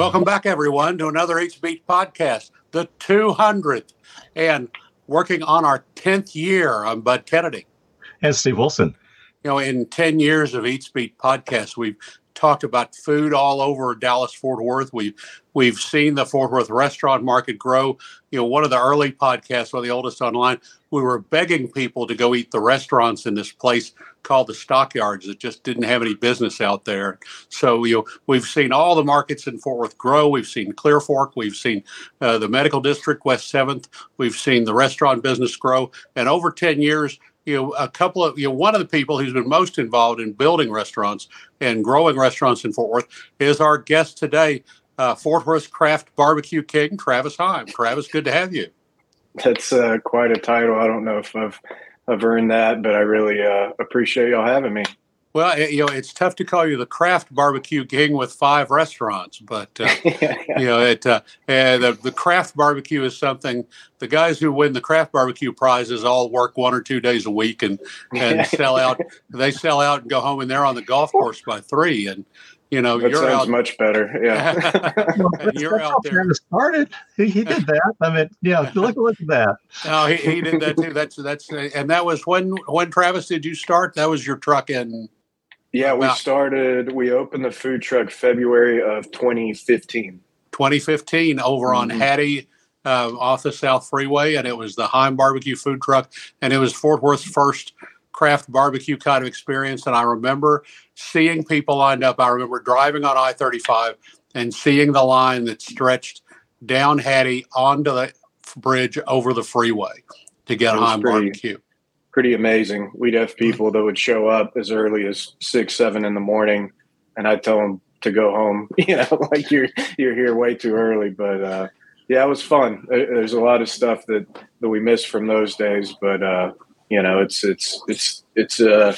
Welcome back, everyone, to another Eats Beat podcast, the 200th, and working on our 10th year. I'm Bud Kennedy. And Steve Wilson. You know, in 10 years of Eats Beat podcast, we've talked about food all over Dallas Fort Worth. We've we've seen the Fort Worth restaurant market grow. You know, one of the early podcasts, one of the oldest online, we were begging people to go eat the restaurants in this place called the Stockyards that just didn't have any business out there. So you know, we've seen all the markets in Fort Worth grow. We've seen Clear Fork. We've seen uh, the medical district, West Seventh. We've seen the restaurant business grow. And over ten years, you know, a couple of, you know, one of the people who's been most involved in building restaurants and growing restaurants in Fort Worth is our guest today, uh, Fort Worth Craft Barbecue King, Travis Heim. Travis, good to have you. That's uh, quite a title. I don't know if I've, I've earned that, but I really uh, appreciate y'all having me. Well, you know, it's tough to call you the craft barbecue king with five restaurants, but uh, you know, it uh, the the craft barbecue is something. The guys who win the craft barbecue prizes all work one or two days a week and and sell out. They sell out and go home, and they're on the golf course by three. And you know, that you're sounds out, much better. Yeah, and you're out there. Started. He, he did that. I mean, yeah. Look, look at that. No, he, he did that too. That's that's and that was when when Travis did you start? That was your truck in yeah, we started, we opened the food truck February of 2015. 2015 over on mm-hmm. Hattie uh, off the South Freeway, and it was the Heim Barbecue food truck, and it was Fort Worth's first craft barbecue kind of experience. And I remember seeing people lined up. I remember driving on I 35 and seeing the line that stretched down Hattie onto the bridge over the freeway to get on Barbecue pretty amazing. We'd have people that would show up as early as six, seven in the morning, and I'd tell them to go home. You know, like you're you're here way too early. But uh, yeah, it was fun. There's a lot of stuff that that we miss from those days, but uh, you know, it's it's it's it's uh,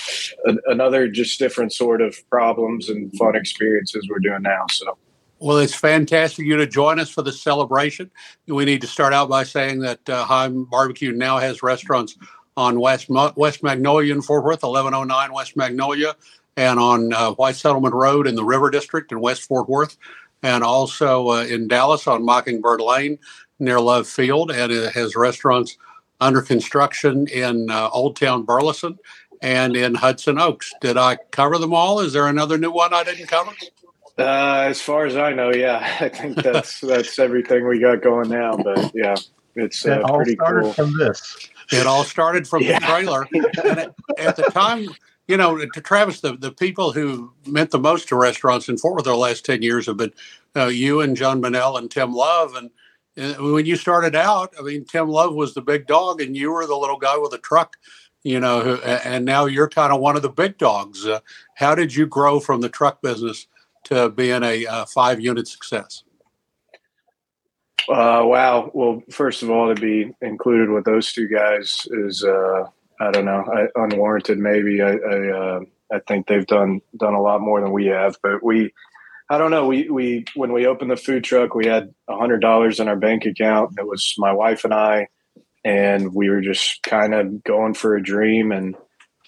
another just different sort of problems and fun experiences we're doing now. So. Well, it's fantastic you to join us for the celebration. We need to start out by saying that uh, Heim Barbecue now has restaurants on West West Magnolia in Fort Worth, 1109 West Magnolia, and on uh, White Settlement Road in the River District in West Fort Worth, and also uh, in Dallas on Mockingbird Lane near Love Field, and it has restaurants under construction in uh, Old Town Burleson and in Hudson Oaks. Did I cover them all? Is there another new one I didn't cover? Uh, as far as I know, yeah, I think that's that's everything we got going now. But yeah, it's uh, all pretty started cool. from this. It all started from yeah. the trailer. And at, at, the time, you know, to Travis, the, the people who meant the most to restaurants in Fort Worth the last 10 years have been uh, you and Jon Bonnell and Tim Love. And when you started out, I mean, Tim Love was the big dog and you were the little guy with a truck, you know, and now you're kind of one of the big dogs. Uh, how did you grow from the truck business to being a uh, five unit success? Uh, wow. Well, first of all, to be included with those two guys is, uh, I don't know, I, unwarranted. Maybe I, I, uh, I think they've done done a lot more than we have. But we, I don't know. We we when we opened the food truck, we had a hundred dollars in our bank account. It was my wife and I, and we were just kind of going for a dream. And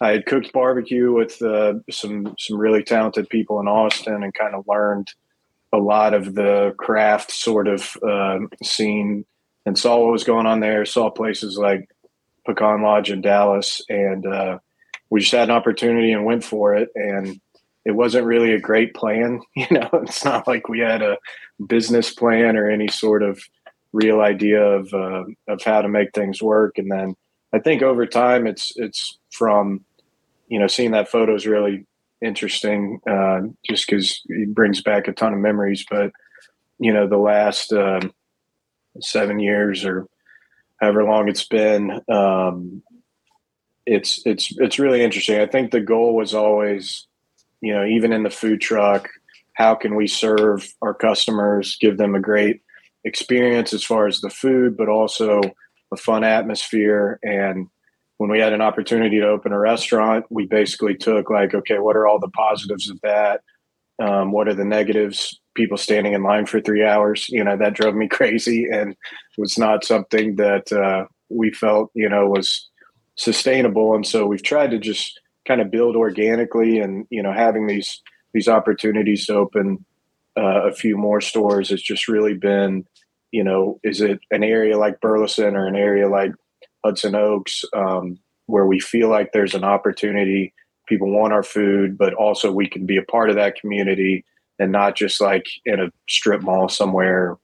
I had cooked barbecue with uh, some some really talented people in Austin, and kind of learned a lot of the craft sort of uh, scene and saw what was going on there. Saw places like Pecan Lodge in Dallas, and uh, we just had an opportunity and went for it. And it wasn't really a great plan, you know. It's not like we had a business plan or any sort of real idea of uh, of how to make things work. And then I think over time, it's it's from you know seeing that photo is really interesting uh, just because it brings back a ton of memories. But you know, the last um, seven years or however long it's been, um, it's it's it's really interesting. I think the goal was always, you know, even in the food truck, how can we serve our customers, give them a great experience as far as the food, but also a fun atmosphere and when we had an opportunity to open a restaurant, we basically took like, okay, what are all the positives of that? Um, what are the negatives? People standing in line for three hours, you know, that drove me crazy and was not something that uh, we felt, you know, was sustainable. And so we've tried to just kind of build organically and, you know, having these, these opportunities to open uh, a few more stores has just really been, you know, is it an area like Burleson or an area like Hudson Oaks um, where we feel like there's an opportunity, people want our food, but also we can be a part of that community and not just like in a strip mall somewhere,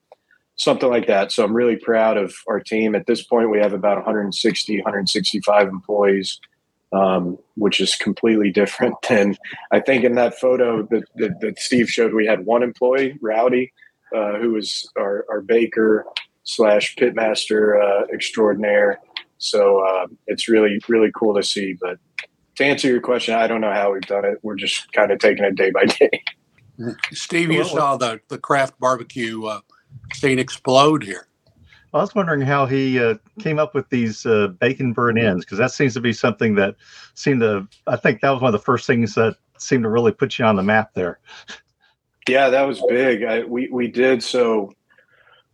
something like that. So I'm really proud of our team. At this point, we have about 160, 165 employees um, which is completely different than I think in that photo that, that, that Steve showed. We had one employee, Rowdy, uh, who was our, our baker slash pitmaster uh, extraordinaire. So uh, it's really really cool to see. But to answer your question, I don't know how we've done it. We're just kind of taking it day by day. Steve, you saw the the craft barbecue uh, scene explode here. I was wondering how he uh, came up with these uh, bacon burn ends because that seems to be something that seemed to. I think that was one of the first things that seemed to really put you on the map there. Yeah, that was big. I, we we did so.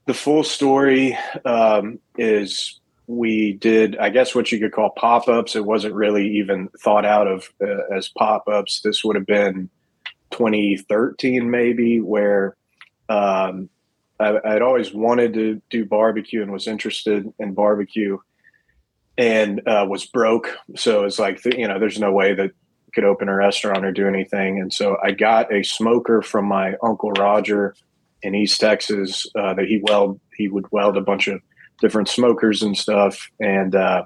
The full story um, is we did, I guess, what you could call pop ups. It wasn't really even thought out of uh, as pop ups. This would have been 2013, maybe, where um, I, I'd always wanted to do barbecue and was interested in barbecue and uh, was broke. So it's like, you know, there's no way that I could open a restaurant or do anything. And so I got a smoker from my uncle Roger in East Texas uh, that he weld, he would weld a bunch of different smokers and stuff. And uh,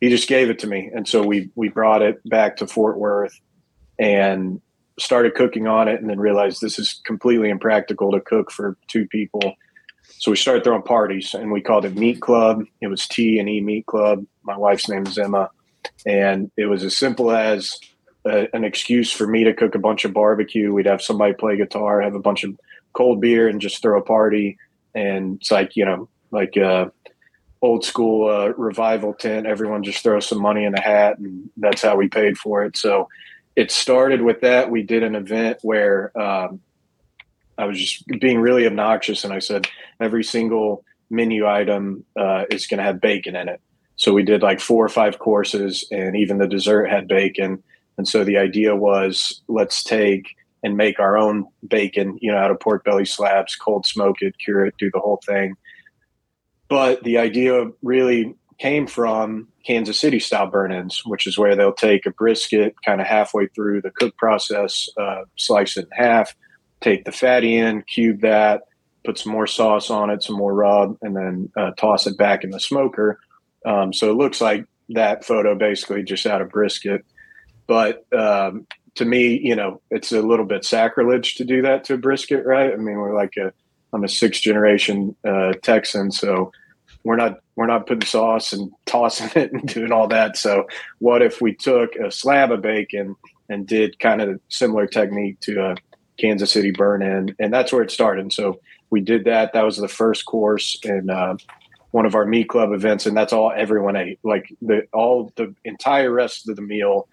he just gave it to me. And so we, we brought it back to Fort Worth and started cooking on it and then realized this is completely impractical to cook for two people. So we started throwing parties and we called it Meat Club. It was T and E Meat Club. My wife's name is Emma. And it was as simple as a, an excuse for me to cook a bunch of barbecue. We'd have somebody play guitar, have a bunch of cold beer, and just throw a party. And it's like, you know, like uh, old school uh, revival tent. Everyone just throws some money in a hat, and that's how we paid for it. So it started with that. We did an event where um, I was just being really obnoxious, and I said every single menu item uh, is going to have bacon in it. So we did like four or five courses, and even the dessert had bacon. And so the idea was let's take and make our own bacon, you know, out of pork belly slabs, cold smoke it, cure it, do the whole thing. But the idea really came from Kansas City style burn ends, which is where they'll take a brisket kind of halfway through the cook process, uh, slice it in half, take the fatty in, cube that, put some more sauce on it, some more rub, and then uh, toss it back in the smoker. Um, so it looks like that photo basically just out of brisket. But um, to me, you know, it's a little bit sacrilege to do that to a brisket, right? I mean, we're like a, I'm a sixth generation uh, Texan, so we're not we're not putting sauce and tossing it and doing all that. So what if we took a slab of bacon and did kind of a similar technique to a Kansas City burn end, and that's where it started. So we did that. That was the first course in uh, one of our meat club events, and that's all everyone ate. Like the all the entire rest of the meal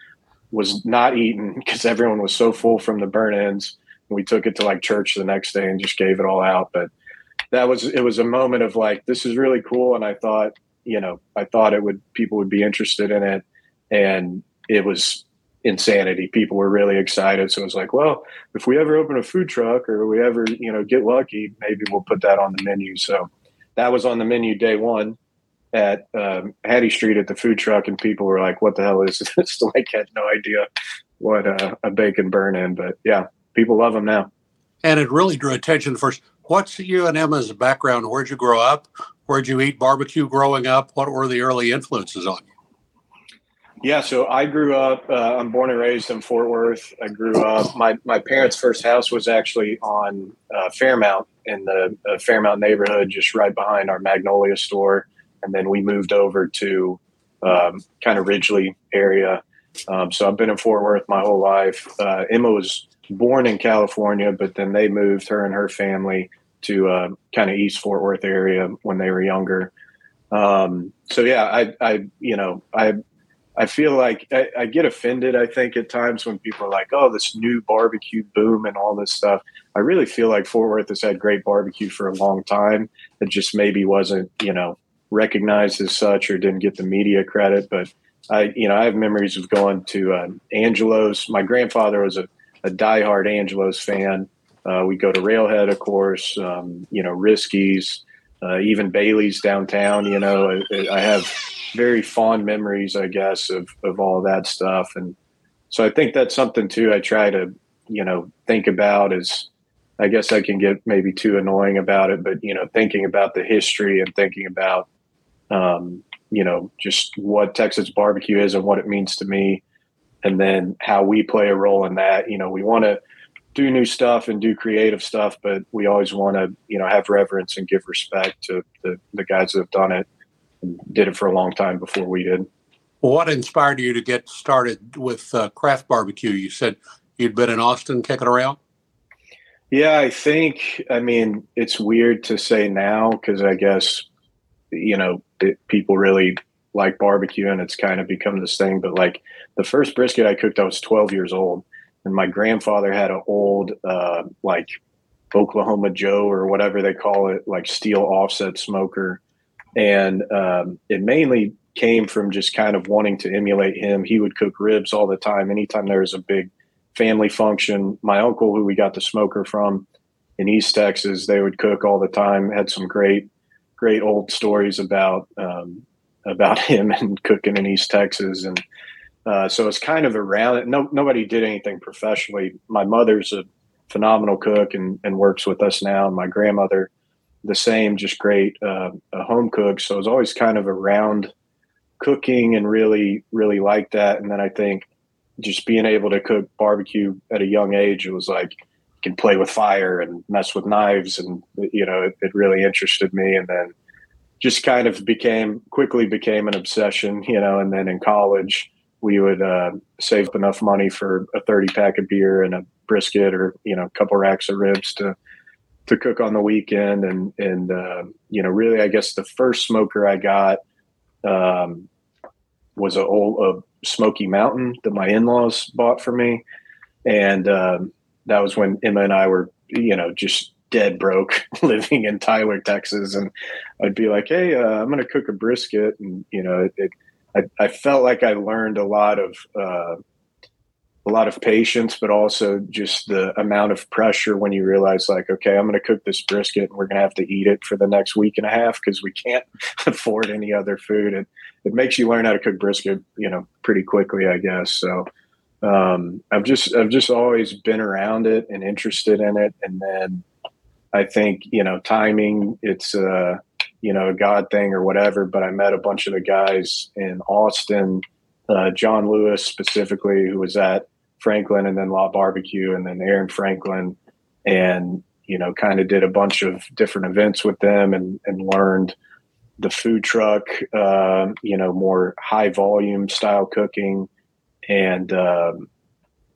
was not eaten because everyone was so full from the burn ends. We took it to like church the next day and just gave it all out. But that was it was a moment of like this is really cool and i thought you know i thought it would people would be interested in it and it was insanity people were really excited so it was like well if we ever open a food truck or we ever you know get lucky maybe we'll put that on the menu so that was on the menu day one at um, Hattie Street at the food truck, and people were like, "What the hell is this?" like, had no idea what uh, a bacon burn end, but yeah, people love them now. And it really drew attention first what's you and Emma's background? Where'd you grow up? Where'd you eat barbecue growing up? What were the early influences on you? Yeah, so I grew up. Uh, I'm born and raised in Fort Worth. I grew up. My my parents' first house was actually on uh, Fairmount in the uh, Fairmount neighborhood, just right behind our Magnolia store. And then we moved over to um, kind of Ridglea area. Um, so I've been in Fort Worth my whole life. Uh, Emma was born in California, but then they moved her and her family to uh, kind of East Fort Worth area when they were younger. Um, so yeah, I, I, you know, I, I feel like I, I, get offended. I think at times when people are like, "Oh, this new barbecue boom and all this stuff," I really feel like Fort Worth has had great barbecue for a long time. It just maybe wasn't, you know, recognized as such or didn't get the media credit. But I, you know, I have memories of going to uh, Angelo's. My grandfather was a a diehard Angelo's fan. Uh, we go to Railhead, of course. Um, you know, Risky's, uh, even Bailey's downtown. You know, I, I, have very fond memories, I guess, of of all that stuff, and so I think that's something too. I try to, you know, think about is. I guess I can get maybe too annoying about it, but you know, thinking about the history and thinking about, um, you know, just what Texas barbecue is and what it means to me, and then how we play a role in that. You know, we want to do new stuff and do creative stuff, but we always want to, you know, have reverence and give respect to the, the guys that have done it and did it for a long time before we did. Well, what inspired you to get started with uh, craft barbecue? You said you'd been in Austin kicking around. Yeah, I think. I mean, it's weird to say now because I guess you know it, people really like barbecue and it's kind of become this thing. But like the first brisket I cooked, I was 12 years old, and my grandfather had an old uh, like Oklahoma Joe or whatever they call it, like steel offset smoker, and um, it mainly came from just kind of wanting to emulate him. He would cook ribs all the time. Anytime there was a big family function, my uncle, who we got the smoker from in East Texas, they would cook all the time. Had some great, great old stories about um, about him and cooking in East Texas and uh, so it's kind of around it. No, nobody did anything professionally. My mother's a phenomenal cook and, and works with us now. And my grandmother, the same, just great uh, a home cook. So I was always kind of around cooking and really, really like that. And then I think just being able to cook barbecue at a young age, it was like, you can play with fire and mess with knives. And, you know, it, it really interested me. And then just kind of became, quickly became an obsession, you know, and then in college, we would uh, save enough money for a 30 pack of beer and a brisket or you know a couple racks of ribs to to cook on the weekend. And and uh, you know really i guess the first smoker i got um, was a old a Smokey Mountain that my in-laws bought for me. And um, that was when emma and i were you know just dead broke living in tyler texas. And i'd be like hey uh, i'm gonna cook a brisket. And you know it, it I, I felt like I learned a lot of uh, a lot of patience, but also just the amount of pressure when you realize, like, okay, I'm going to cook this brisket and we're going to have to eat it for the next week and a half because we can't afford any other food. And it makes you learn how to cook brisket, you know, pretty quickly, I guess. So um, I've just I've just always been around it and interested in it, and then I think you know timing. It's uh, you know, a God thing or whatever. But I met a bunch of the guys in Austin, uh, John Lewis specifically, who was at Franklin and then La Barbecue and then Aaron Franklin, and you know, kind of did a bunch of different events with them and, and learned the food truck, uh, you know, more high volume style cooking, and um,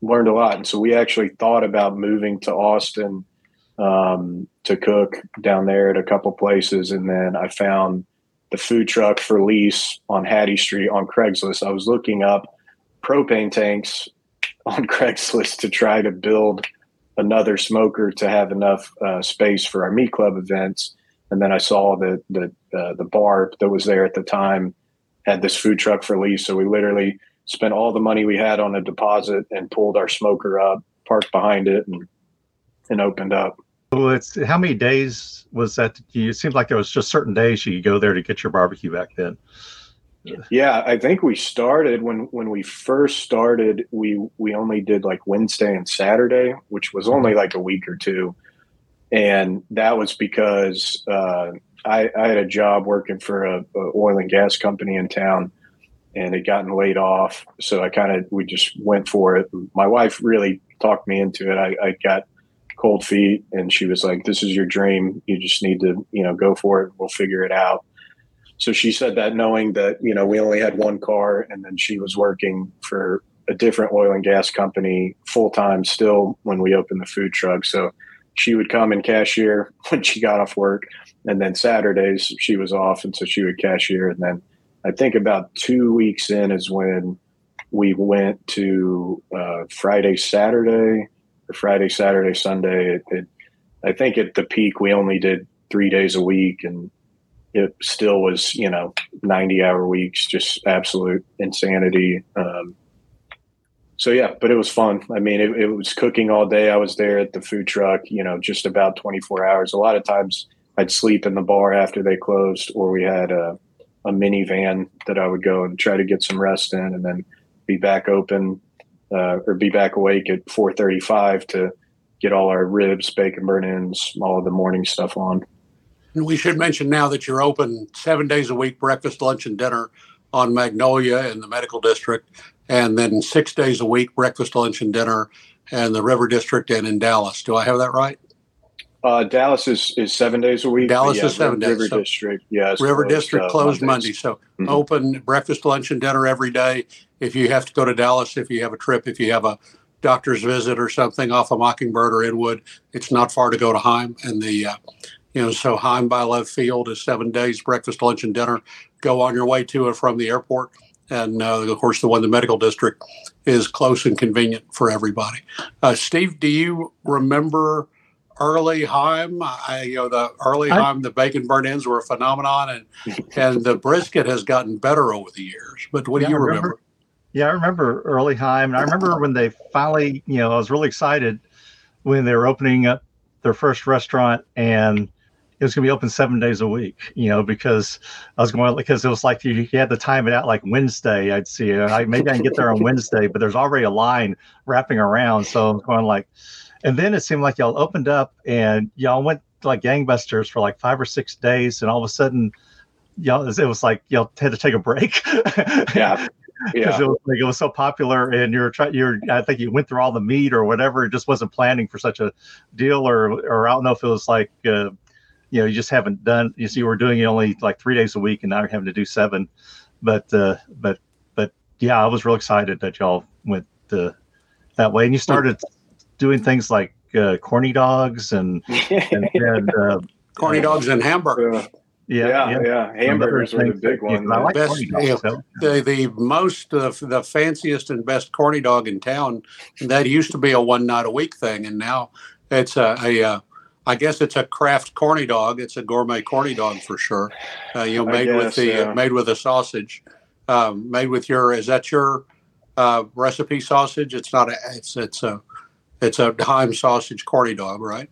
learned a lot. And so we actually thought about moving to Austin um, to cook down there at a couple places, and then I found the food truck for lease on Hattie Street on Craigslist. I was looking up propane tanks on Craigslist to try to build another smoker to have enough uh, space for our meat club events. And then I saw the the uh, the bar that was there at the time had this food truck for lease. So we literally spent all the money we had on a deposit and pulled our smoker up, parked behind it, and and opened up. Well, it's how many days was that? It seemed like there was just certain days you could go there to get your barbecue back then. Yeah, I think we started when when we first started. We we only did like Wednesday and Saturday, which was only like a week or two, and that was because uh, I, I, had a job working for a, a, oil and gas company in town, and had gotten laid off. So I kind of we just went for it. My wife really talked me into it. I, I got cold feet and she was like this is your dream. You just need to you know go for it. We'll figure it out. So she said that knowing that you know we only had one car and then she was working for a different oil and gas company full time still when we opened the food truck. So she would come and cashier when she got off work and then saturdays she was off and so she would cashier. And then i think about two weeks in is when we went to uh, friday saturday Friday, Saturday, Sunday. It, it, I think at the peak we only did three days a week, and it still was you know ninety hour weeks, just absolute insanity. Um, so yeah, but it was fun. I mean, it, it, was cooking all day. I was there at the food truck, you know, just about 24 hours. A lot of times I'd sleep in the bar after they closed, or we had a, a minivan that I would go and try to get some rest in, and then be back open uh, or be back awake at 4:35 to get all our ribs, bacon burn-ends, all of the morning stuff on. And we should mention now that you're open seven days a week, breakfast, lunch, and dinner on Magnolia in the medical district, and then six days a week, breakfast, lunch, and dinner, and the River District and in Dallas. Do I have that right? Uh, Dallas is, is seven days a week. Dallas yeah, is seven River, days. River District, yeah. River closed, District uh, closed Monday. So mm-hmm. open breakfast, lunch, and dinner every day. If you have to go to Dallas, if you have a trip, if you have a doctor's visit or something off of Mockingbird or Inwood, it's not far to go to Heim. And the, uh, you know, so Heim by Love Field is seven days, breakfast, lunch, and dinner. Go on your way to and from the airport and uh, of course the one the medical district is close and convenient for everybody. Uh, Steve, do you remember early Heim? I, you know, the early Heim, the bacon burn ends were a phenomenon, and and the brisket has gotten better over the years. But what yeah, do you remember? remember? Yeah, I remember early Heim, and I remember when they finally, you know, I was really excited when they were opening up their first restaurant and it was going to be open seven days a week, you know, because I was going because it was like you, you had to time it out like Wednesday. I'd see it. I, maybe I can get there on Wednesday, but there's already a line wrapping around. So I'm going like, and then it seemed like y'all opened up and y'all went like gangbusters for like five or six days, and all of a sudden, y'all it was like y'all had to take a break. yeah. Because yeah. it was like it was so popular, and you're trying. You're, I think you went through all the meat or whatever. It just wasn't planning for such a deal, or, or I don't know if it was like uh, you know you just haven't done you see we're doing it only like three days a week and now you're having to do seven but uh but but yeah i was real excited that y'all went uh, that way and you started doing things like uh, corny dogs and and, and uh, corny dogs and hamburgers yeah, yeah, yeah. yeah. Hamburgers are the big one. Yeah, like best, you know, the, the most uh, the fanciest and best corny dog in town. That used to be a one night a week thing, and now it's a, a, a uh, I guess it's a craft corny dog. It's a gourmet corny dog for sure. Uh, you know, made guess, with the yeah. made with a sausage, um, made with your. Is that your uh, recipe sausage? It's not a. It's it's a it's a Heim sausage corny dog, right?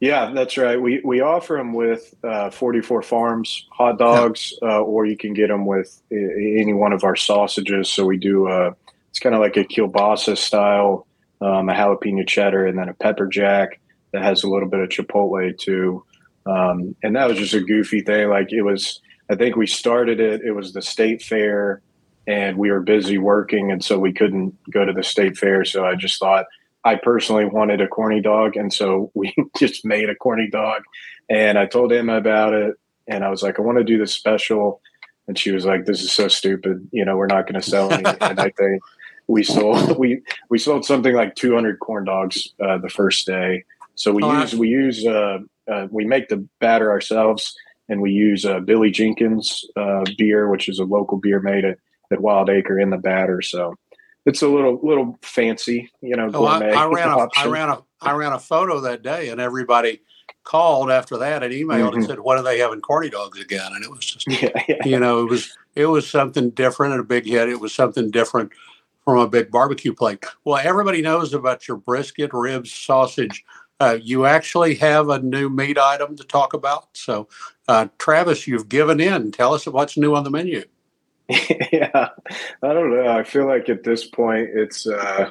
Yeah, that's right. We we offer them with uh, 44 Farms hot dogs, yeah. uh, or you can get them with any one of our sausages. So we do. Uh, it's kind of like a kielbasa style, um, a jalapeno cheddar, and then a pepper jack that has a little bit of Chipotle too. Um, and that was just a goofy thing. Like it was, I think we started it. It was the state fair, and we were busy working, and so we couldn't go to the state fair. So I just thought I personally wanted a corny dog, and so we just made a corny dog. And I told him about it, and I was like, I want to do this special. And she was like, "This is so stupid. You know, we're not going to sell any." and I think we sold we we sold something like 200 corn dogs uh, the first day so we oh, use we use uh, uh, we make the batter ourselves, and we use uh, Billy Jenkins uh, beer, which is a local beer made at, at Wild Acre in the batter. So it's a little little fancy, you know. Oh, I, I, ran a, I ran a I ran a photo that day, and everybody called after that and emailed mm-hmm. and said, "When are they having corny dogs again?" And it was just, yeah, yeah. you know, it was it was something different and a big hit. It was something different from a big barbecue plate. Well, everybody knows about your brisket, ribs, sausage, uh, you actually have a new meat item to talk about. So, uh, Travis, you've given in. Tell us what's new on the menu. yeah, I don't know. I feel like at this point, it's uh,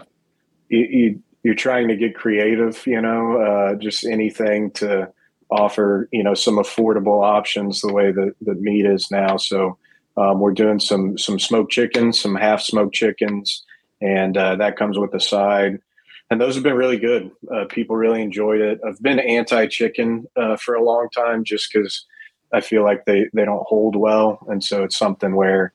you, you, are trying to get creative. You know, uh, just anything to offer. You know, some affordable options the way that the meat is now. So. Um, we're doing some some smoked chickens, some half smoked chickens, and uh, that comes with a side and those have been really good. Uh, people really enjoyed it. I've been anti chicken uh, for a long time just because I feel like they they don't hold well, and so it's something where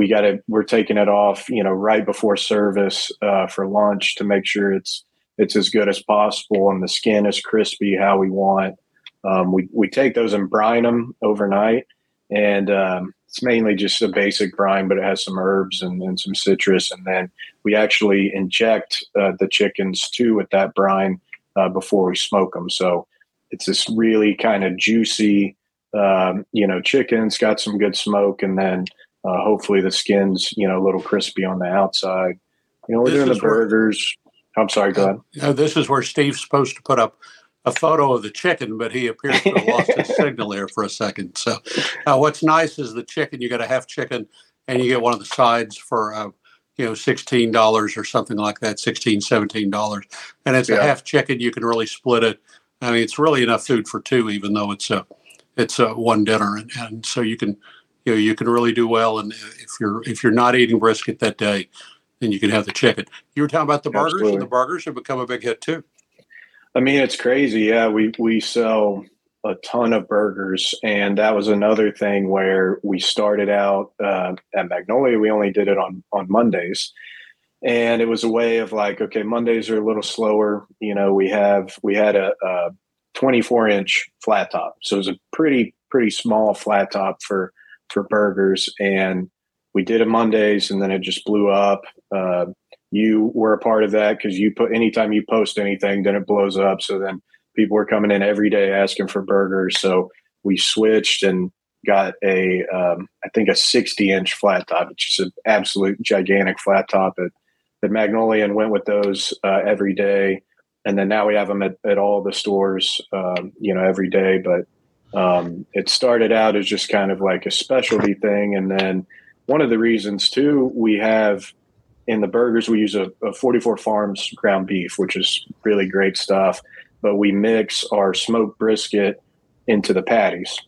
we got to we're taking it off, you know, right before service uh, for lunch to make sure it's it's as good as possible and the skin is crispy how we want. Um, we we take those and brine them overnight, and um, it's mainly just a basic brine, but it has some herbs and, and some citrus. And then we actually inject uh, the chickens too with that brine uh, before we smoke them. So it's this really kind of juicy, um, you know, chicken. It's got some good smoke, and then uh, hopefully the skin's you know a little crispy on the outside. You know, we're doing the burgers. Where, I'm sorry, go ahead. You know, this is where Steve's supposed to put up a photo of the chicken, but he appears to have lost his signal there for a second. So, uh, what's nice is the chicken. You got a half chicken, and you get one of the sides for uh, you know sixteen dollars or something like that, 16 17 dollars, and it's yeah. a half chicken. You can really split it. I mean, it's really enough food for two, even though it's a it's a one dinner, and, and so you can you know you can really do well. And if you're if you're not eating brisket that day, then you can have the chicken. You were talking about the burgers, Absolutely. and the burgers have become a big hit too. I mean, it's crazy. Yeah, we we sell a ton of burgers, and that was another thing where we started out uh, at Magnolia. We only did it on on Mondays, and it was a way of like, okay, Mondays are a little slower. You know, we have we had a, a 24 inch flat top, so it was a pretty pretty small flat top for for burgers, and we did it Mondays, and then it just blew up. Uh, you were a part of that because you put anytime you post anything, then it blows up. So then people were coming in every day asking for burgers. So we switched and got a um, I think a 60 inch flat top, which is an absolute gigantic flat top at Magnolia, and went with those uh, every day. And then now we have them at, at all the stores, um, you know, every day. But um, it started out as just kind of like a specialty thing, and then one of the reasons too we have in the burgers, we use a, a 44 Farms ground beef, which is really great stuff. But we mix our smoked brisket into the patties.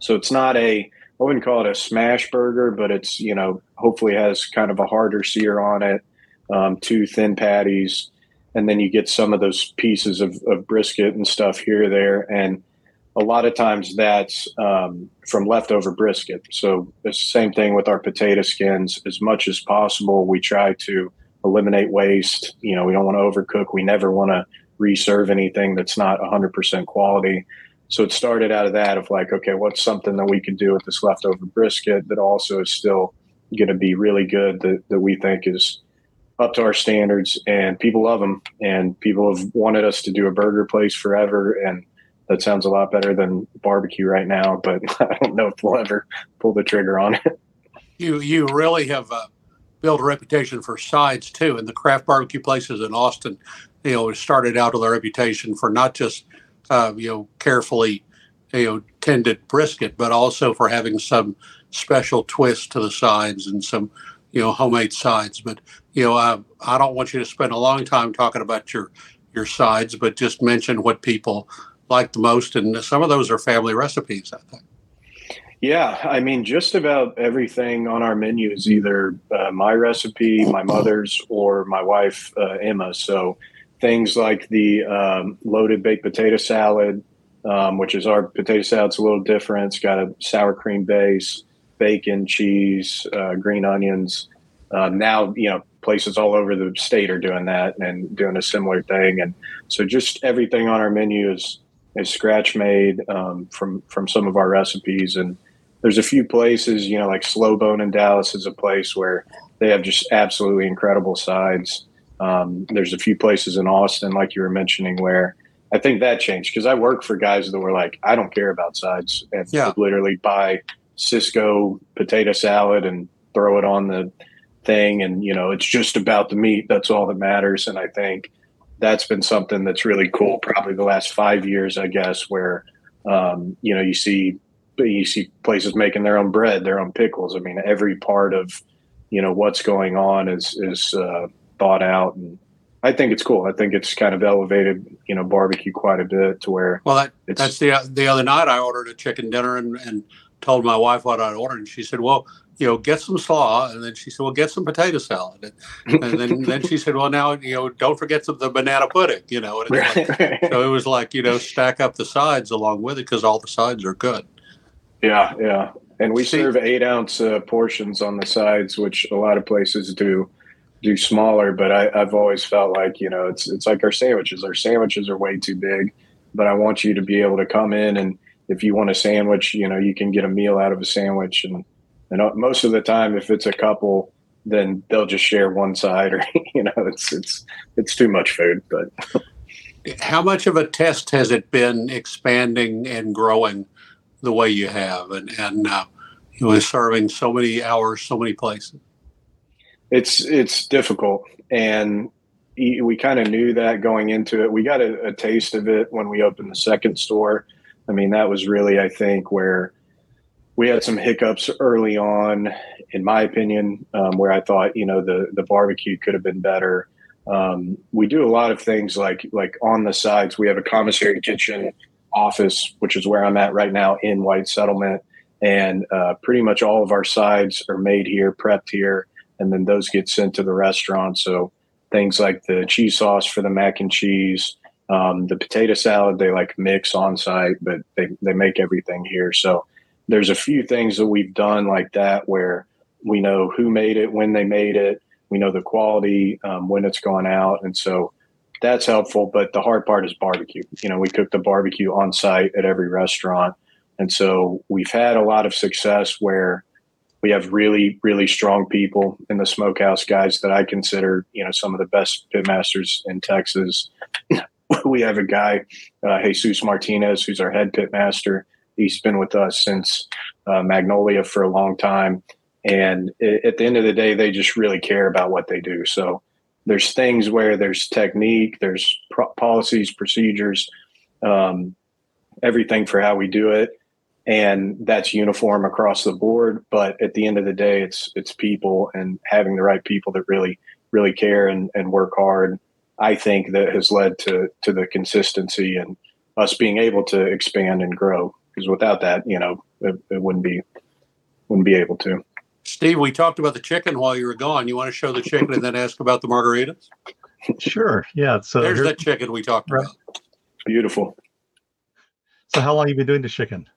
So it's not a, I wouldn't call it a smash burger, but it's, you know, hopefully has kind of a harder sear on it, um, two thin patties. And then you get some of those pieces of, of brisket and stuff here, there. And a lot of times that's um, from leftover brisket. So the same thing with our potato skins. As much as possible, we try to eliminate waste. You know, we don't want to overcook. We never want to reserve anything that's not 100% quality. So it started out of that of like, okay, what's something that we can do with this leftover brisket that also is still going to be really good that, that we think is up to our standards and people love them and people have wanted us to do a burger place forever and that sounds a lot better than barbecue right now, but I don't know if we'll ever pull the trigger on it. You you really have uh, built a reputation for sides too, and the craft barbecue places in Austin, you know, started out with a reputation for not just uh, you know carefully you know tended brisket, but also for having some special twist to the sides and some you know homemade sides. But you know, I, I don't want you to spend a long time talking about your your sides, but just mention what people like the most, and some of those are family recipes. I think. Yeah, I mean, just about everything on our menu is either uh, my recipe, my mother's, or my wife uh, Emma. So things like the um, loaded baked potato salad, um, which is our potato salad's a little different. It's got a sour cream base, bacon, cheese, uh, green onions. Um, now, you know, places all over the state are doing that and doing a similar thing. And so just everything on our menu is is scratch made um, from from some of our recipes. And there's a few places, you know, like Slow Bone in Dallas is a place where they have just absolutely incredible sides. Um, there's a few places in Austin, like you were mentioning, where I think that changed because I work for guys that were like, I don't care about sides, and yeah. literally buy Sysco potato salad and throw it on the thing, and you know, it's just about the meat. That's all that matters. And I think that's been something that's really cool. Probably the last five years, I guess, where um, you know you see you see places making their own bread, their own pickles. I mean, every part of you know what's going on is is uh, thought out, and I think it's cool. I think it's kind of elevated you know barbecue quite a bit to where. Well, that, that's the the other night I ordered a chicken dinner and, and told my wife what I'd ordered, and she said, "Well, you know, get some slaw. And then she said, well, get some potato salad. And, and then, then she said, well, now, you know, don't forget some, the banana pudding, you know. And like, so it was like, you know, stack up the sides along with it because all the sides are good. Yeah, yeah. And we See, serve eight ounce uh, portions on the sides, which a lot of places do do smaller. But I, I've always felt like, you know, it's it's like our sandwiches. Our sandwiches are way too big. But I want you to be able to come in and if you want a sandwich, you know, you can get a meal out of a sandwich and and uh, most of the time, if it's a couple, then they'll just share one side, or you know, it's it's it's too much food. But how much of a test has it been expanding and growing the way you have, and and uh, you know, serving so many hours, so many places? it's it's difficult, and we kind of knew that going into it. We got a, a taste of it when we opened the second store. I mean, that was really, I think, where we had some hiccups early on, in my opinion, um, where I thought, you know, the the barbecue could have been better. Um, we do a lot of things like like on the sides. We have a commissary kitchen office, which is where I'm at right now in White Settlement, and uh, pretty much all of our sides are made here, prepped here, and then those get sent to the restaurant. So things like the cheese sauce for the mac and cheese, um, the potato salad they like mix on site, but they they make everything here. So there's a few things that we've done like that where we know who made it, when they made it, we know the quality, um, when it's gone out, and so that's helpful. But the hard part is barbecue. You know, we cook the barbecue on site at every restaurant, and so we've had a lot of success where we have really, really strong people in the smokehouse guys that I consider, you know, some of the best pitmasters in Texas. we have a guy, uh, Jesus Martinez, who's our head pitmaster. He's been with us since uh, Magnolia for a long time. And it, at the end of the day, they just really care about what they do. So there's things where there's technique, there's pro- policies, procedures, um, everything for how we do it. And that's uniform across the board. But at the end of the day, it's it's people and having the right people that really really care and, and work hard. I think that has led to to the consistency and us being able to expand and grow because without that, you know, it, it, wouldn't be wouldn't be able to. Steve, we talked about the chicken while you were gone. You want to show the chicken and then ask about the margaritas? Sure. Yeah. So there's that chicken we talked right. about. Beautiful. So how long have you been doing the chicken?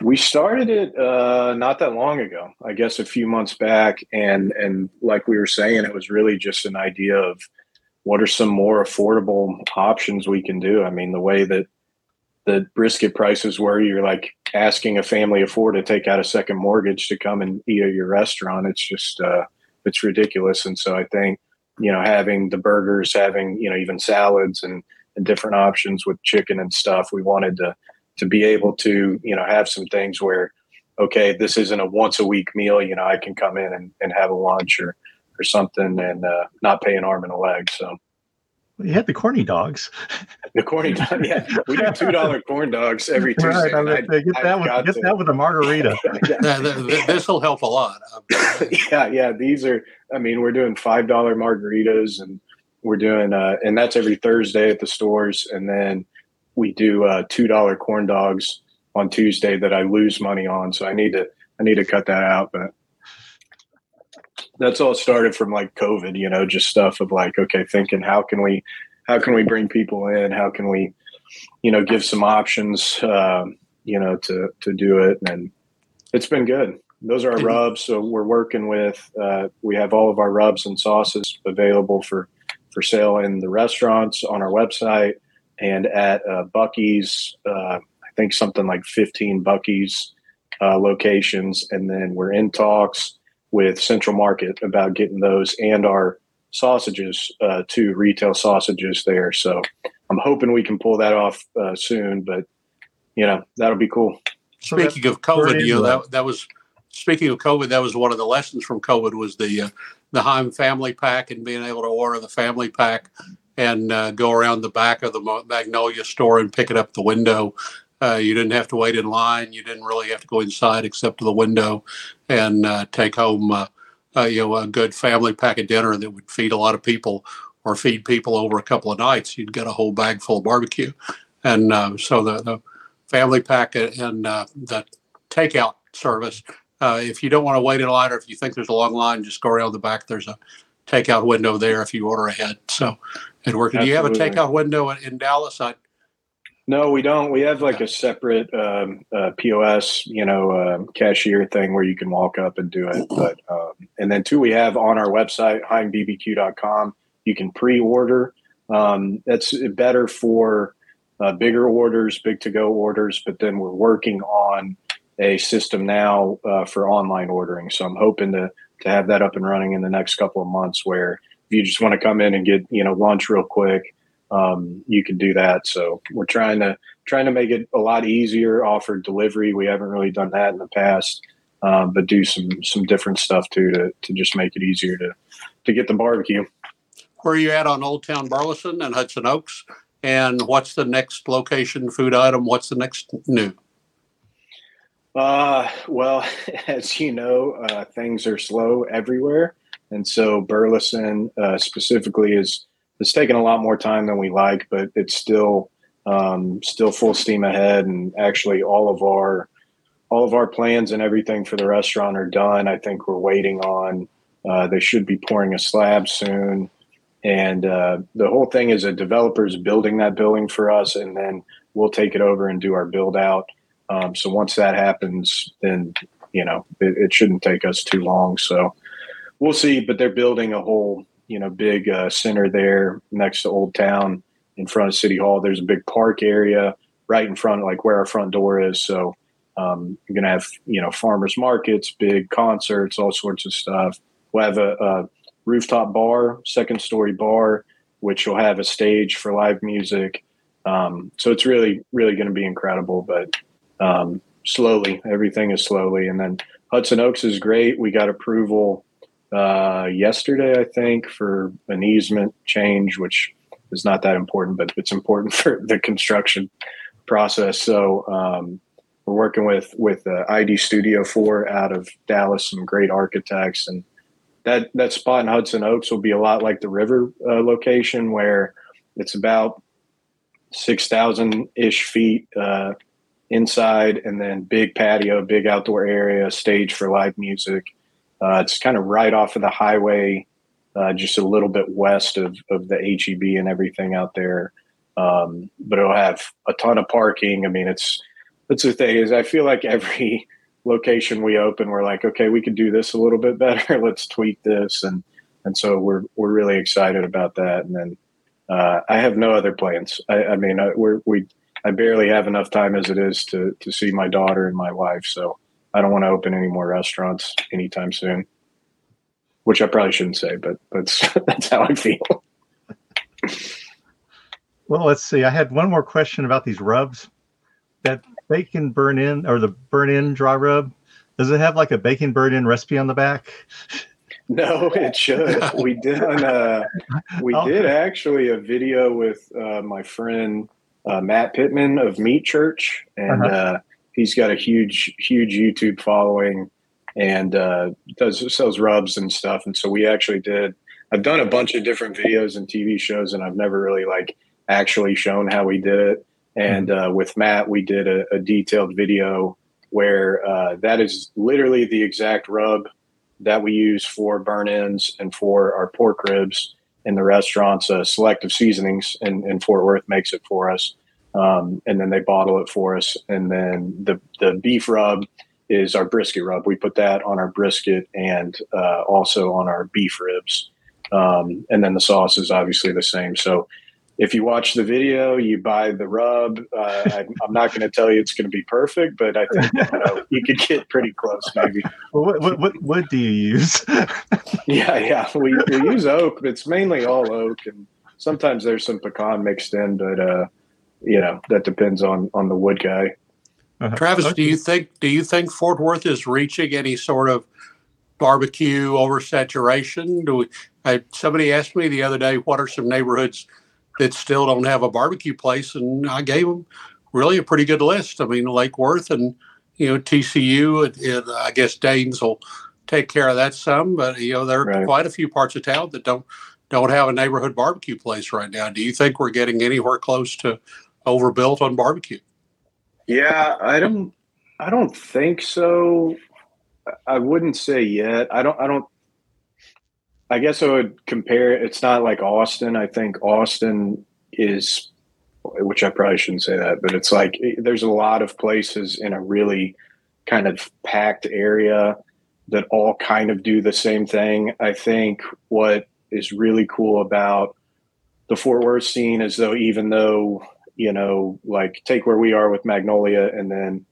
We started it uh, not that long ago. I guess a few months back, and and like we were saying, it was really just an idea of what are some more affordable options we can do. I mean, the way that the brisket prices were you're like asking a family of four to take out a second mortgage to come and eat at your restaurant it's just uh, it's ridiculous. And so i think you know having the burgers having you know even salads and, and different options with chicken and stuff we wanted to to be able to you know have some things where okay this isn't a once a week meal you know i can come in and, and have a lunch or or something and uh, not pay an arm and a leg. So you had the corny dogs. The corny dog, yeah. We do two dollar corn dogs every Tuesday. Right, I get that with get to. that with a margarita. yeah, this will help a lot. yeah, yeah. These are. I mean, we're doing five dollar margaritas, and we're doing, uh, and that's every Thursday at the stores, and then we do uh, two dollar corn dogs on Tuesday that I lose money on. So I need to I need to cut that out, but that's all started from like COVID, you know, just stuff of like, okay, thinking how can we, how can we bring people in? How can we, you know, give some options, uh, you know, to, to do it. And it's been good. Those are our rubs. So we're working with, uh, we have all of our rubs and sauces available for, for sale in the restaurants on our website and at uh, Buc-ee's, uh, I think something like 15 Buc-ee's uh, locations. And then we're in talks with Central Market about getting those and our sausages uh, to retail sausages there. So I'm hoping we can pull that off uh, soon, but you know that'll be cool. Speaking of COVID, you know that that was speaking of COVID, that was one of the lessons from COVID was the uh, the Heim family pack and being able to order the family pack and uh, go around the back of the Magnolia store and pick it up the window. Uh, you didn't have to wait in line. You didn't really have to go inside except to the window and uh, take home, uh, uh, you know, a good family pack of dinner that would feed a lot of people or feed people over a couple of nights. You'd get a whole bag full of barbecue, and uh, so the, the, family pack and uh, the takeout service. if you don't want to wait in line, or if you think there's a long line, just go around the back. There's a takeout window there if you order ahead. So it worked. Do you have a takeout window in, in Dallas? I no, we don't. We have like a separate um, uh, POS, you know, uh, cashier thing where you can walk up and do it. But um, and then two, we have on our website heimbbq.com. You can pre-order. Um, that's better for uh, bigger orders, big to-go orders. But then we're working on a system now uh, for online ordering. So I'm hoping to to have that up and running in the next couple of months. Where if you just want to come in and get you know lunch real quick um, you can do that. So we're trying to trying to make it a lot easier. Offer delivery. We haven't really done that in the past, um, but do some some different stuff too to to just make it easier to to get the barbecue. Where are you at on Old Town Burleson and Hudson Oaks? And what's the next location food item? What's the next new? Uh, well, as you know, uh, things are slow everywhere, and so Burleson uh, specifically is is taken a lot more time than we like, but it's still um, still full steam ahead. And actually, all of our all of our plans and everything for the restaurant are done. I think we're waiting on. Uh, they should be pouring a slab soon, and uh, the whole thing is a developer's building that building for us, and then we'll take it over and do our build out. Um, so once that happens, then you know it, it, shouldn't take us too long. So we'll see. But they're building a whole you know big uh, center there next to Old Town in front of City Hall. There's a big park area right in front, like where our front door is. So um, you're gonna have you know farmers markets, big concerts, all sorts of stuff. We'll have a, a rooftop bar, second story bar, which will have a stage for live music. Um, so it's really, really going to be incredible. But um, slowly. Everything is slowly. And then Hudson Oaks is great. We got approval uh, yesterday, I think, for an easement change, which is not that important, but it's important for the construction process. So um, we're working with with uh, ID Studio Four out of Dallas, some great architects, and that that spot in Hudson Oaks will be a lot like the river uh, location, where it's about six thousand ish feet uh, inside, and then big patio, big outdoor area, stage for live music. Uh, it's kind of right off of the highway, uh, just a little bit west of, of the HEB and everything out there. Um, but it'll have a ton of parking. I mean, it's that's the thing is I feel like every location we open, we're like, okay, we could do this a little bit better. Let's tweak this, and and so we're we're really excited about that. And then uh, I have no other plans. I, I mean, I, we're we I barely have enough time as it is to to see my daughter and my wife. So I don't want to open any more restaurants anytime soon. Which I probably shouldn't say, but that's that's how I feel. well, let's see. I had one more question about these rubs. That bacon burn end or the burn end dry rub. Does it have like a bacon burn end recipe on the back? No, it should. We did. Uh, we oh. did actually a video with uh, my friend uh, Matt Pittman of Meat Church, and uh-huh. He's got a huge, huge YouTube following, and uh, does sells rubs and stuff. And so we actually did. I've done a bunch of different videos and TV shows, and I've never really like actually shown how we did it. And mm-hmm. uh, with Matt, we did a, a detailed video where uh, that is literally the exact rub that we use for burn ends and for our pork ribs in the restaurants. Uh, selective seasonings in, in Fort Worth makes it for us, um, and then they bottle it for us. And then the the beef rub is our brisket rub. We put that on our brisket and uh, also on our beef ribs. Um, and then the sauce is obviously the same. So if you watch the video, you buy the rub. Uh, I, am not going to tell you it's going to be perfect, but I think you, know, you could get pretty close, maybe. Well, what, what, what wood do you use? yeah, yeah, we, we use oak. It's mainly all oak, and sometimes there's some pecan mixed in, but uh, you know that depends on on the wood guy. Uh-huh. Travis, okay. do you think do you think Fort Worth is reaching any sort of barbecue oversaturation? Do we, I, somebody asked me the other day, what are some neighborhoods? that still don't have a barbecue place, and I gave them really a pretty good list. I mean, Lake Worth and you know TCU, and, and I guess Dayne's will take care of that some, but you know there are right. quite a few parts of town that don't don't have a neighborhood barbecue place right now. Do you think we're getting anywhere close to overbuilt on barbecue? Yeah, I don't. I don't think so. I wouldn't say yet. I don't. I don't I guess I would compare. It's not like Austin. I think Austin is, which I probably shouldn't say that, but it's like there's a lot of places in a really kind of packed area that all kind of do the same thing. I think what is really cool about the Fort Worth scene is though, even though, you know, like take where we are with Magnolia and then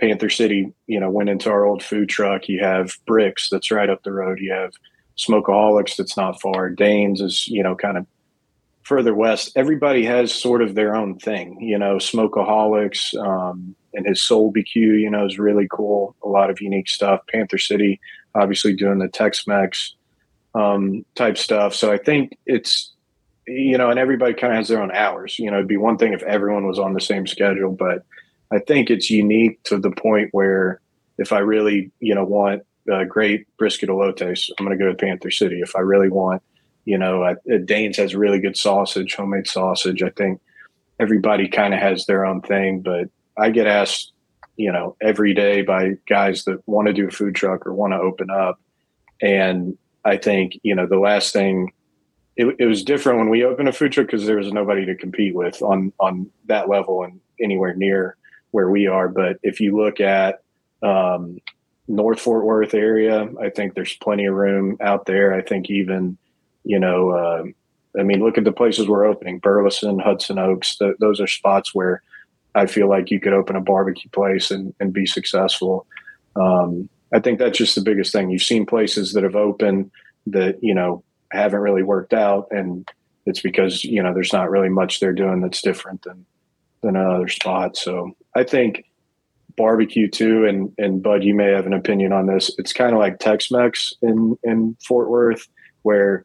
Panther City, you know, went into our old food truck. You have Brix that's right up the road. You have Smokeaholics that's not far. Dayne's is, you know, kind of further west, everybody has sort of their own thing. You know, Smokeaholics um, and his Soul BQ, you know, is really cool. A lot of unique stuff. Panther City, obviously doing the Tex-Mex um, type stuff. So I think it's you know, and everybody kind of has their own hours. You know, it'd be one thing if everyone was on the same schedule, but I think it's unique to the point where if I really, you know, want uh, great brisket elotes, I'm going to go to Panther City. If I really want, you know, uh, Dayne's has really good sausage, homemade sausage. I think everybody kind of has their own thing, but I get asked, you know, every day by guys that want to do a food truck or want to open up. And I think, you know, the last thing it, it was different when we opened a food truck because there was nobody to compete with on on that level and anywhere near where we are. But if you look at um, North Fort Worth area, I think there's plenty of room out there. I think even you know, uh, I mean, look at the places we're opening: Burleson, Hudson Oaks. Th- those are spots where I feel like you could open a barbecue place and, and be successful. Um, I think that's just the biggest thing. You've seen places that have opened that you know haven't really worked out, and it's because you know there's not really much they're doing that's different than than another spot. So I think barbecue too, and and Bud, you may have an opinion on this. It's kind of like Tex-Mex in in Fort Worth, where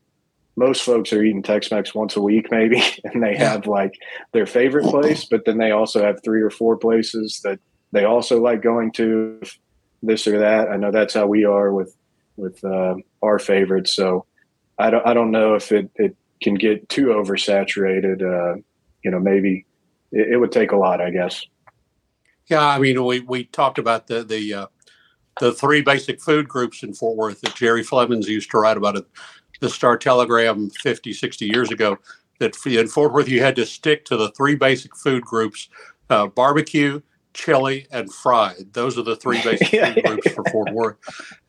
most folks are eating Tex-Mex once a week, maybe, and they have like their favorite place, but then they also have three or four places that they also like going to, this or that. I know that's how we are with with uh, our favorites. So I don't I don't know if it, it can get too oversaturated. Uh, you know, maybe it, it, would take a lot, I guess. Yeah, I mean, we we talked about the the uh, the three basic food groups in Fort Worth that Jerry Flemmons used to write about it, the Star Telegram 50, 60 years ago. That in Fort Worth you had to stick to the three basic food groups: uh, barbecue, chili, and fried. Those are the three basic food groups for Fort Worth.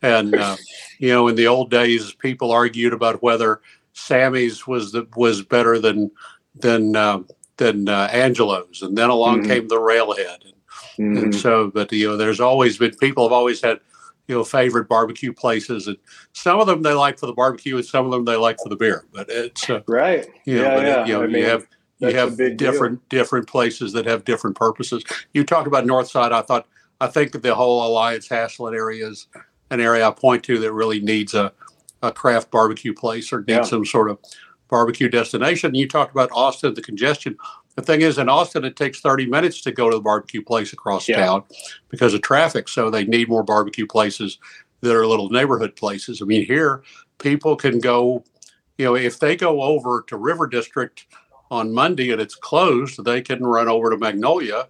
And uh, you know, in the old days, people argued about whether Sammy's was the, was better than than uh, than uh, Angelo's, and then along mm-hmm. came the Railhead, and, mm-hmm. and, so. But you know, there's always been people have always had you know favorite barbecue places, and some of them they like for the barbecue, and some of them they like for the beer. But it's uh, right. Yeah, yeah. It, you know, I mean, you have you have different deal. different places that have different purposes. You talked about North Side. I thought I think the whole Alliance Haslet area is an area I point to that really needs a, a craft barbecue place or needs yeah. some sort of barbecue destination. You talked about Austin, the congestion. The thing is, in Austin, it takes 30 minutes to go to the barbecue place across yeah. town because of traffic. So they need more barbecue places that are little neighborhood places. I mean, here, people can go, you know, if they go over to River District on Monday and it's closed, they can run over to Magnolia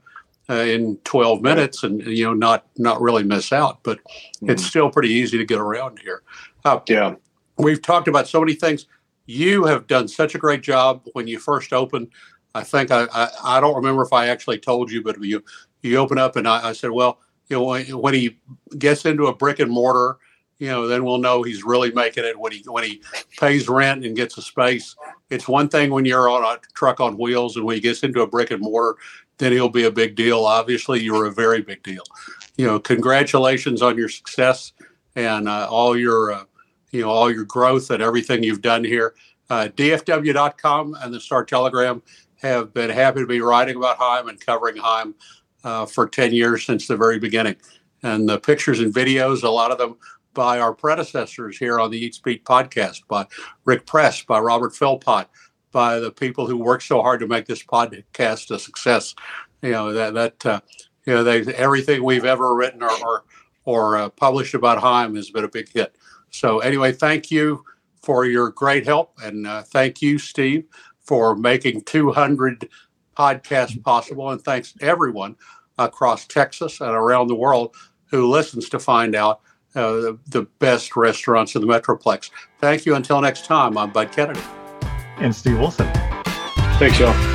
uh, in 12 minutes and you know not not really miss out. But mm-hmm. it's still pretty easy to get around here. Uh, yeah, we've talked about so many things. You have done such a great job when you first opened. I think I, I, I don't remember if I actually told you, but you you open up and I, I said, well, you know, when, when he gets into a brick and mortar you know, then we'll know he's really making it when he when he pays rent and gets a space. It's one thing when you're on a truck on wheels, and when he gets into a brick and mortar, then he'll be a big deal. Obviously, you're a very big deal. You know, congratulations on your success and uh, all your uh, you know all your growth and everything you've done here. Uh, DFW.com and the Star Telegram have been happy to be writing about Heim and covering Heim uh, for 10 years since the very beginning. And the pictures and videos, a lot of them by our predecessors here on the Eats Beat podcast, by Rick Press, by Robert Philpott, by the people who worked so hard to make this podcast a success. You know that that uh, you know they everything we've ever written or or, or uh, published about Heim has been a big hit. So anyway, thank you for your great help, and uh, thank you, Steve, for making 200 podcasts possible, and thanks to everyone across Texas and around the world who listens to find out uh, the, the best restaurants in the Metroplex. Thank you. Until next time, I'm Bud Kennedy. And Steve Wilson. Thanks, y'all.